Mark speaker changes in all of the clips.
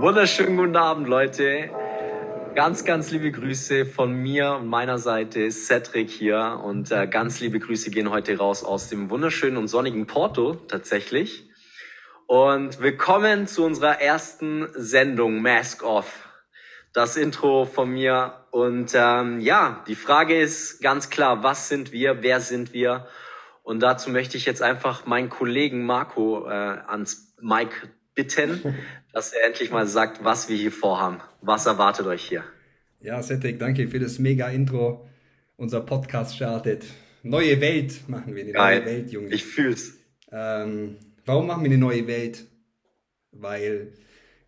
Speaker 1: Wunderschönen guten Abend, Leute. Ganz, ganz liebe Grüße von mir und meiner Seite, Cedric hier. Und äh, ganz liebe Grüße gehen heute raus aus dem wunderschönen und sonnigen Porto tatsächlich. Und willkommen zu unserer ersten Sendung Mask Off. Das Intro von mir. Und ähm, ja, die Frage ist ganz klar, was sind wir, wer sind wir? Und dazu möchte ich jetzt einfach meinen Kollegen Marco äh, ans Mike bitten, dass er endlich mal sagt, was wir hier vorhaben. Was erwartet euch hier?
Speaker 2: Ja, Cedric, danke für das mega Intro. Unser Podcast startet. Neue Welt machen wir, eine
Speaker 1: Geil.
Speaker 2: neue Welt, Junge.
Speaker 1: Ich fühl's.
Speaker 2: Ähm, warum machen wir eine neue Welt? Weil,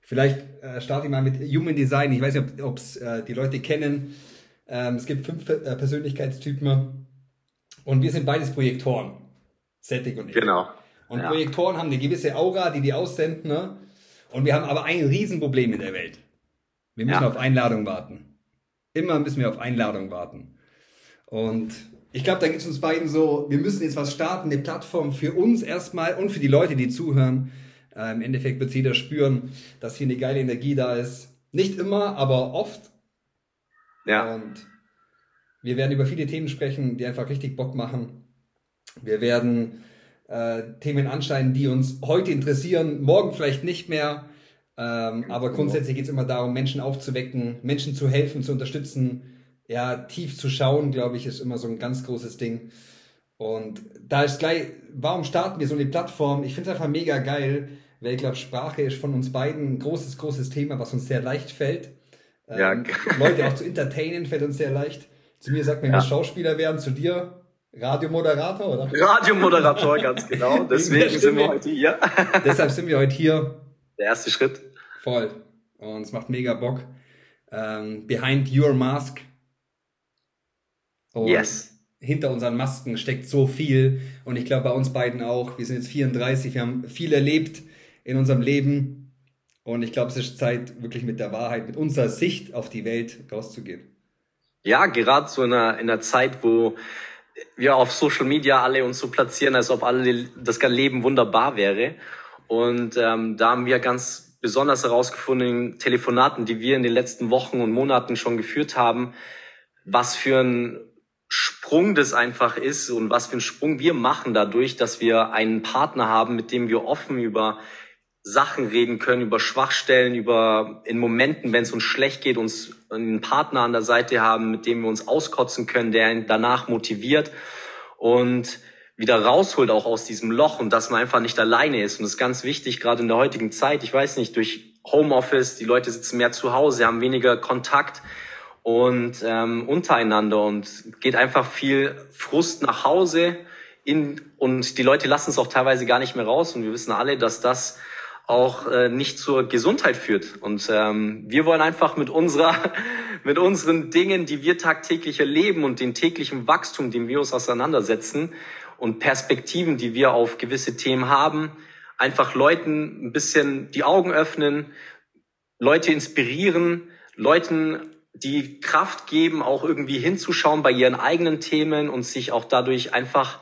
Speaker 2: vielleicht äh, starte ich mal mit Human Design. Ich weiß nicht, ob es äh, die Leute kennen. Ähm, es gibt fünf äh, Persönlichkeitstypen und wir sind beides Projektoren. Cedric und ich.
Speaker 1: Genau.
Speaker 2: Und
Speaker 1: Ja.
Speaker 2: Projektoren haben eine gewisse Aura, die die aussenden. Ne? Und wir haben aber ein Riesenproblem in der Welt. Wir müssen
Speaker 1: Ja.
Speaker 2: auf Einladung warten. Immer müssen wir auf Einladung warten. Und ich glaube, da geht es uns beiden so, wir müssen jetzt was starten, eine Plattform für uns erstmal und für die Leute, die zuhören. Äh, Im Endeffekt wird jeder spüren, dass hier eine geile Energie da ist. Nicht immer, aber oft.
Speaker 1: Ja.
Speaker 2: Und wir werden über viele Themen sprechen, die einfach richtig Bock machen. Wir werden äh, Themen anschneiden, die uns heute interessieren, morgen vielleicht nicht mehr. Ähm, aber grundsätzlich geht es immer darum, Menschen aufzuwecken, Menschen zu helfen, zu unterstützen. Ja, tief zu schauen, glaube ich, ist immer so ein ganz großes Ding. Und da ist gleich, warum starten wir so eine Plattform? Ich finde es einfach mega geil, weil ich glaube, Sprache ist von uns beiden ein großes, großes Thema, was uns sehr leicht fällt.
Speaker 1: Ja.
Speaker 2: Ähm, Leute auch zu entertainen fällt uns sehr leicht. Zu mir sagt man,
Speaker 1: Ja.
Speaker 2: Schauspieler werden, zu dir Radiomoderator, oder?
Speaker 1: Radiomoderator, ganz genau. Deswegen sind wir heute hier.
Speaker 2: Deshalb sind wir heute hier
Speaker 1: Der erste Schritt.
Speaker 2: voll. Und es macht mega Bock. Ähm, behind your mask. Und
Speaker 1: Yes.
Speaker 2: hinter unseren Masken steckt so viel. Und ich glaube, bei uns beiden auch. Wir sind jetzt 34, wir haben viel erlebt in unserem Leben. Und ich glaube, es ist Zeit, wirklich mit der Wahrheit, mit unserer Sicht auf die Welt rauszugehen.
Speaker 1: Ja, gerade so in einer, in einer Zeit, wo wir auf Social Media alle uns so platzieren, als ob alle das ganze Leben wunderbar wäre. Und ähm, da haben wir ganz besonders herausgefunden in Telefonaten, die wir in den letzten Wochen und Monaten schon geführt haben, was für ein Sprung das einfach ist und was für ein Sprung wir machen dadurch, dass wir einen Partner haben, mit dem wir offen über Sachen reden können, über Schwachstellen, über in Momenten, wenn es uns schlecht geht, uns einen Partner an der Seite haben, mit dem wir uns auskotzen können, der ihn danach motiviert und wieder rausholt auch aus diesem Loch und dass man einfach nicht alleine ist. Und das ist ganz wichtig, gerade in der heutigen Zeit. Ich weiß nicht, durch Homeoffice, die Leute sitzen mehr zu Hause, haben weniger Kontakt und ähm, untereinander und geht einfach viel Frust nach Hause in, und die Leute lassen es auch teilweise gar nicht mehr raus und wir wissen alle, dass das auch äh, nicht zur Gesundheit führt. Und ähm, wir wollen einfach mit unserer, mit unseren Dingen, die wir tagtäglich erleben und den täglichen Wachstum, dem wir uns auseinandersetzen und Perspektiven, die wir auf gewisse Themen haben, einfach Leuten ein bisschen die Augen öffnen, Leute inspirieren, Leuten die Kraft geben, auch irgendwie hinzuschauen bei ihren eigenen Themen und sich auch dadurch einfach,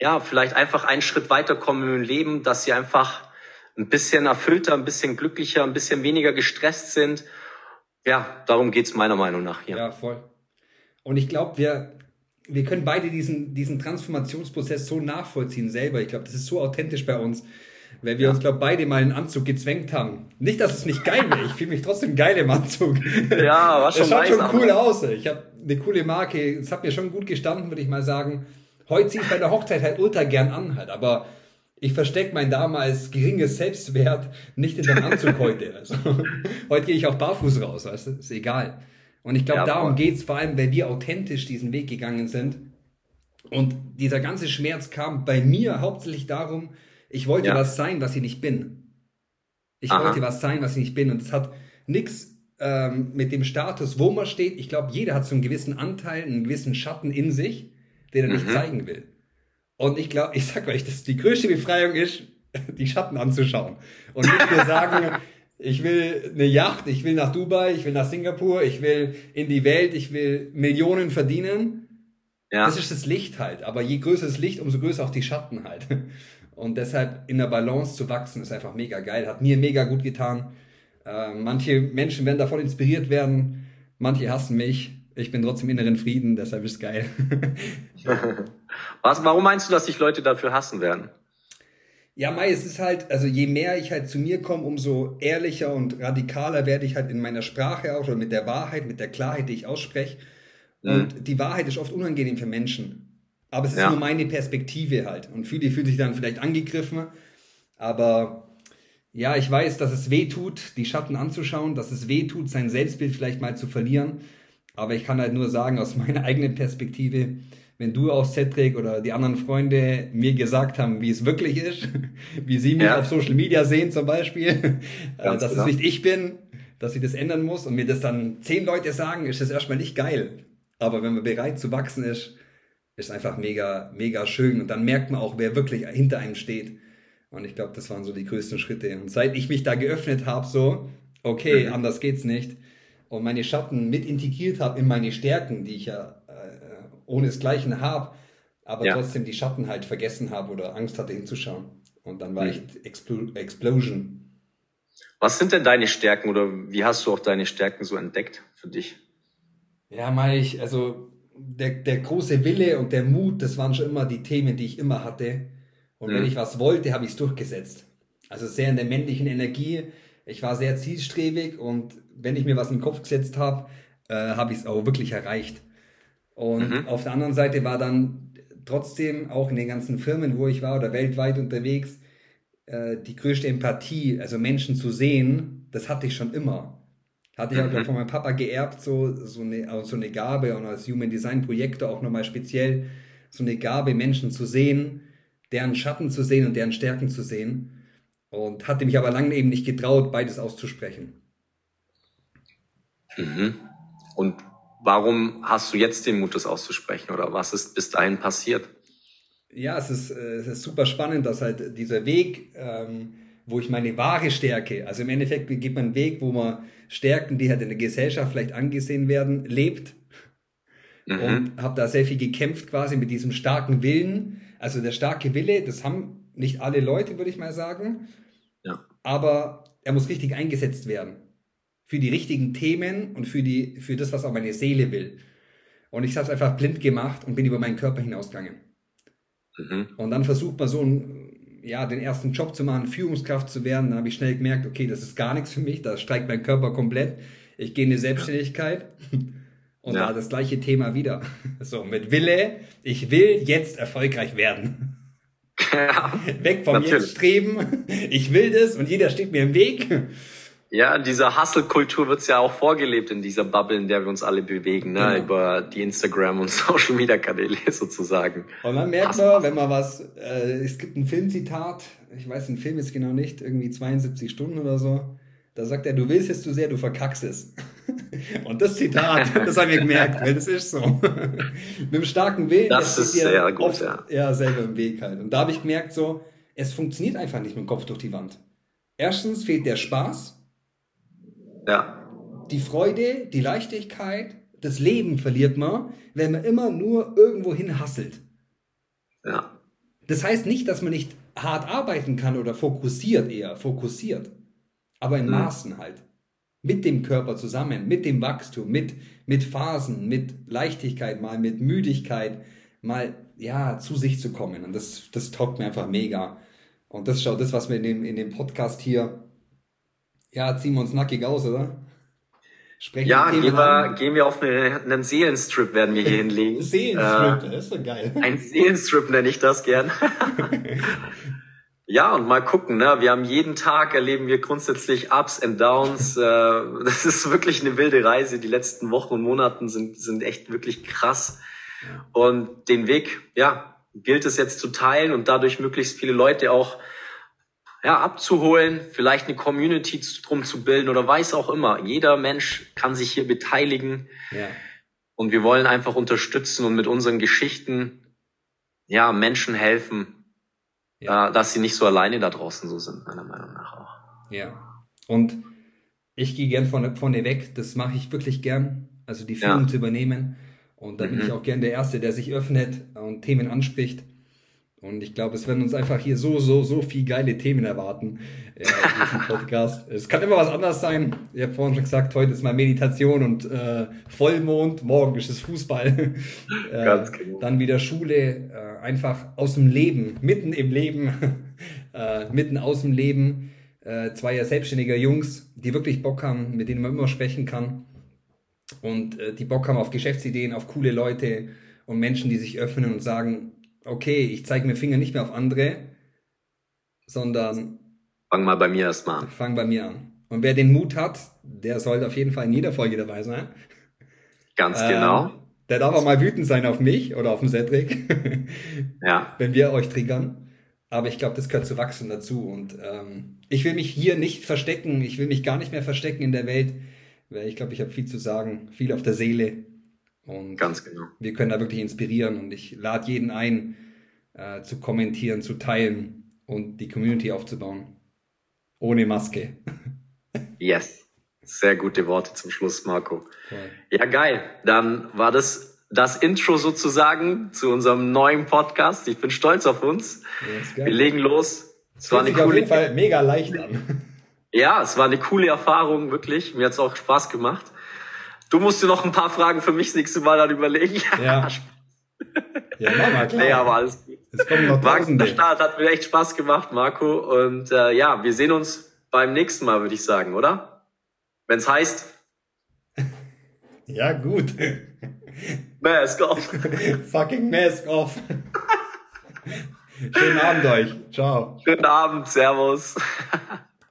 Speaker 1: ja, vielleicht einfach einen Schritt weiterkommen im Leben, dass sie einfach ein bisschen erfüllter, ein bisschen glücklicher, ein bisschen weniger gestresst sind. Ja, darum geht's meiner Meinung nach hier.
Speaker 2: Ja, voll. Und ich glaube, wir, wir können beide diesen, diesen Transformationsprozess so nachvollziehen selber. Ich glaube, das ist so authentisch bei uns, weil wir
Speaker 1: Ja.
Speaker 2: uns, glaube beide mal einen Anzug gezwängt haben. Nicht, dass es nicht geil wäre. Ich fühle mich trotzdem geil im Anzug.
Speaker 1: Ja, war schon
Speaker 2: Es schaut schon
Speaker 1: aber-
Speaker 2: cool aus. Ich habe eine coole Marke. Es hat mir schon gut gestanden, würde ich mal sagen. Heute ziehe ich bei der Hochzeit halt ultra gern an halt, aber ich verstecke mein damals geringes Selbstwert nicht in dem Anzug heute. Also, heute gehe ich auch barfuß raus, weißt du? Ist egal. Und ich glaube,
Speaker 1: Ja,
Speaker 2: darum
Speaker 1: voll.
Speaker 2: geht's vor allem, weil wir authentisch diesen Weg gegangen sind. Und dieser ganze Schmerz kam bei mir hauptsächlich darum, ich wollte
Speaker 1: Ja.
Speaker 2: was sein, was ich nicht bin. Ich
Speaker 1: Aha.
Speaker 2: wollte was sein, was ich nicht bin. Und es hat nichts ähm, mit dem Status, wo man steht. Ich glaube, jeder hat so einen gewissen Anteil, einen gewissen Schatten in sich, den er nicht
Speaker 1: Mhm.
Speaker 2: zeigen will. Und ich glaube, ich sag euch, dass die größte Befreiung ist, die Schatten anzuschauen. Und nicht nur sagen, ich will eine Yacht, ich will nach Dubai, ich will nach Singapur, ich will in die Welt, ich will Millionen verdienen.
Speaker 1: Ja,
Speaker 2: Das ist das Licht halt. Aber je größer das Licht, umso größer auch die Schatten halt. Und deshalb in der Balance zu wachsen, ist einfach mega geil. Hat mir mega gut getan. Äh, manche Menschen werden davon inspiriert werden, manche hassen mich. Ich bin trotzdem inneren Frieden, deshalb ist es geil.
Speaker 1: Was, warum meinst du, dass sich Leute dafür hassen werden?
Speaker 2: Ja, Mai, es ist halt, also je mehr ich halt zu mir komme, umso ehrlicher und radikaler werde ich halt in meiner Sprache auch oder mit der Wahrheit, mit der Klarheit, die ich ausspreche. Mhm. Und die Wahrheit ist oft unangenehm für Menschen. Aber es ist ja. nur meine Perspektive halt. Und viele fühlen sich dann vielleicht angegriffen. Aber ja, ich weiß, dass es weh tut, die Schatten anzuschauen, dass es weh tut, sein Selbstbild vielleicht mal zu verlieren. Aber ich kann halt nur sagen, aus meiner eigenen Perspektive, wenn du auch Cedric oder die anderen Freunde mir gesagt haben, wie es wirklich ist, wie sie mich ja. auf Social Media sehen zum Beispiel, äh, Ganz dass genau. es nicht ich bin, dass ich das ändern muss und mir das dann zehn Leute sagen, ist das erstmal nicht geil. Aber wenn man bereit zu wachsen ist, ist einfach mega, mega schön. Und dann merkt man auch, wer wirklich hinter einem steht. Und ich glaube, das waren so die größten Schritte. Und seit ich mich da geöffnet habe, so, okay, mhm. anders geht's nicht, und meine Schatten mit integriert habe in meine Stärken, die ich ja ohne das Gleiche habe, aber ja. trotzdem die Schatten halt vergessen habe oder Angst hatte hinzuschauen. Und dann war mhm. echt Expl Explosion.
Speaker 1: Was sind denn deine Stärken oder wie hast du auch deine Stärken so entdeckt für dich?
Speaker 2: Ja, meine ich, also der, der große Wille und der Mut, das waren schon immer die Themen, die ich immer hatte. Und mhm. wenn ich was wollte, habe ich es durchgesetzt. Also sehr in der männlichen Energie. Ich war sehr zielstrebig und wenn ich mir was im Kopf gesetzt habe, äh, habe ich es auch wirklich erreicht. Und mhm. auf der anderen Seite war dann trotzdem auch in den ganzen Firmen, wo ich war oder weltweit unterwegs, äh, die größte Empathie, also Menschen zu sehen, das hatte ich schon immer. Hatte ich mhm. auch von meinem Papa geerbt, so, so, eine, so eine Gabe und als Human Design Projektor auch nochmal speziell so eine Gabe, Menschen zu sehen, deren Schatten zu sehen und deren Stärken zu sehen. Und hatte mich aber lange eben nicht getraut, beides auszusprechen.
Speaker 1: Mhm. Und Warum hast du jetzt den Mut, das auszusprechen oder was ist bis dahin passiert?
Speaker 2: Ja, es ist, äh, es ist super spannend, dass halt dieser Weg, ähm, wo ich meine wahre Stärke, also im Endeffekt gibt man einen Weg, wo man Stärken, die halt in der Gesellschaft vielleicht angesehen werden, lebt. Mhm. Und habe da sehr viel gekämpft quasi mit diesem starken Willen. Also der starke Wille, das haben nicht alle Leute, würde ich mal sagen. Ja. Aber er muss richtig eingesetzt werden für die richtigen Themen und für, die, für das, was auch meine Seele will. Und ich habe es einfach blind gemacht und bin über meinen Körper hinausgegangen. Mhm. Und dann versucht man so einen, ja, den ersten Job zu machen, Führungskraft zu werden. Dann habe ich schnell gemerkt, okay, das ist gar nichts für mich, da streikt mein Körper komplett. Ich gehe in die Selbstständigkeit. Und ja. da das gleiche Thema wieder. So, mit Wille, ich will jetzt erfolgreich werden. Ja, Weg vom natürlich. Jetzt streben. Ich will das und jeder steht mir im Weg.
Speaker 1: Ja, in dieser Hustle-Kultur wird's ja auch vorgelebt in dieser Bubble, in der wir uns alle bewegen, ne? Genau. über die Instagram- und Social-Media-Kanäle sozusagen.
Speaker 2: Und man merkt nur, wenn man was, äh, es gibt ein Filmzitat, ich weiß den Film jetzt genau nicht, irgendwie 72 Stunden oder so, da sagt er, du willst es zu sehr, du verkackst es. Und das Zitat, das haben wir gemerkt, weil das ist so. Mit einem starken Willen.
Speaker 1: Das, ist sehr gut,
Speaker 2: oft, ja. Ja, selber im Weg halt. Und da habe ich gemerkt so, es funktioniert einfach nicht mit dem Kopf durch die Wand. Erstens fehlt der Spaß,
Speaker 1: ja.
Speaker 2: Die Freude, die Leichtigkeit, das Leben verliert man, wenn man immer nur irgendwo hin hasselt.
Speaker 1: Ja.
Speaker 2: Das heißt nicht, dass man nicht hart arbeiten kann oder fokussiert eher, fokussiert. Aber in mhm. Maßen halt. Mit dem Körper zusammen, mit dem Wachstum, mit, mit Phasen, mit Leichtigkeit, mal mit Müdigkeit, mal ja, zu sich zu kommen. Und das, das taugt mir einfach mega. Und das ist auch das, was wir in dem, in dem Podcast hier ja, ziehen wir uns nackig aus, oder?
Speaker 1: Sprechen ja, gehen wir, gehen wir auf eine, einen Seelenstrip, werden wir hier hinlegen.
Speaker 2: Seelenstrip, äh, das ist so geil.
Speaker 1: Ein Seelenstrip nenne ich das gern. ja, und mal gucken, ne? Wir haben jeden Tag erleben wir grundsätzlich Ups and Downs. Äh, das ist wirklich eine wilde Reise. Die letzten Wochen und Monaten sind, sind echt wirklich krass. Und den Weg, ja, gilt es jetzt zu teilen und dadurch möglichst viele Leute auch ja, abzuholen, vielleicht eine Community drum zu bilden oder weiß auch immer. Jeder Mensch kann sich hier beteiligen. Ja. Und wir wollen einfach unterstützen und mit unseren Geschichten ja Menschen helfen, ja. Dass sie nicht so alleine da draußen so sind, meiner Meinung nach auch.
Speaker 2: Ja. Und ich gehe gern von, von dir weg. Das mache ich wirklich gern. Also die Führung ja. zu übernehmen. Und da mhm. bin ich auch gern der Erste, der sich öffnet und Themen anspricht. Und ich glaube, es werden uns einfach hier so, so, so viel geile Themen erwarten äh, in diesem Podcast. es kann immer was anderes sein. Ich habe vorhin schon gesagt, heute ist mal Meditation und äh, Vollmond, morgen ist es Fußball. äh, Ganz genau. Dann wieder Schule, äh, einfach aus dem Leben, mitten im Leben, äh, mitten aus dem Leben. Äh, zwei ja selbstständiger Jungs, die wirklich Bock haben, mit denen man immer sprechen kann. Und äh, die Bock haben auf Geschäftsideen, auf coole Leute und Menschen, die sich öffnen und sagen, okay, ich zeige mir Finger nicht mehr auf andere, sondern.
Speaker 1: Fang mal bei mir erstmal an.
Speaker 2: Fang bei mir an. Und wer den Mut hat, der sollte auf jeden Fall in jeder Folge dabei sein.
Speaker 1: Ganz ähm, genau.
Speaker 2: Der darf auch mal wütend sein auf mich oder auf den Cedric. ja. Wenn wir euch triggern. Aber ich glaube, das gehört zu wachsen dazu. Und ähm, ich will mich hier nicht verstecken. Ich will mich gar nicht mehr verstecken in der Welt. Weil ich glaube, ich habe viel zu sagen, viel auf der Seele. Und
Speaker 1: Ganz genau.
Speaker 2: wir können da wirklich inspirieren und ich lade jeden ein, äh, zu kommentieren, zu teilen und die Community aufzubauen. Ohne Maske.
Speaker 1: Yes. Sehr gute Worte zum Schluss, Marco. Cool. Ja, geil. Dann war das das Intro sozusagen zu unserem neuen Podcast. Ich bin stolz auf uns. Ja, wir legen los.
Speaker 2: Es war eine coole auf jeden Fall mega leicht an.
Speaker 1: Ja, es war eine coole Erfahrung, wirklich. Mir hat es auch Spaß gemacht. Du musst dir noch ein paar Fragen für mich das nächste Mal dann überlegen.
Speaker 2: Ja. ja, mach mal, klar.
Speaker 1: Nee, aber alles gut. Noch Der Start hat mir echt Spaß gemacht, Marco. Und äh, ja, wir sehen uns beim nächsten Mal, würde ich sagen, oder? Wenn es heißt.
Speaker 2: ja, gut.
Speaker 1: Mask off.
Speaker 2: Fucking Mask off. Schönen Abend euch. Ciao.
Speaker 1: Schönen Abend. Servus.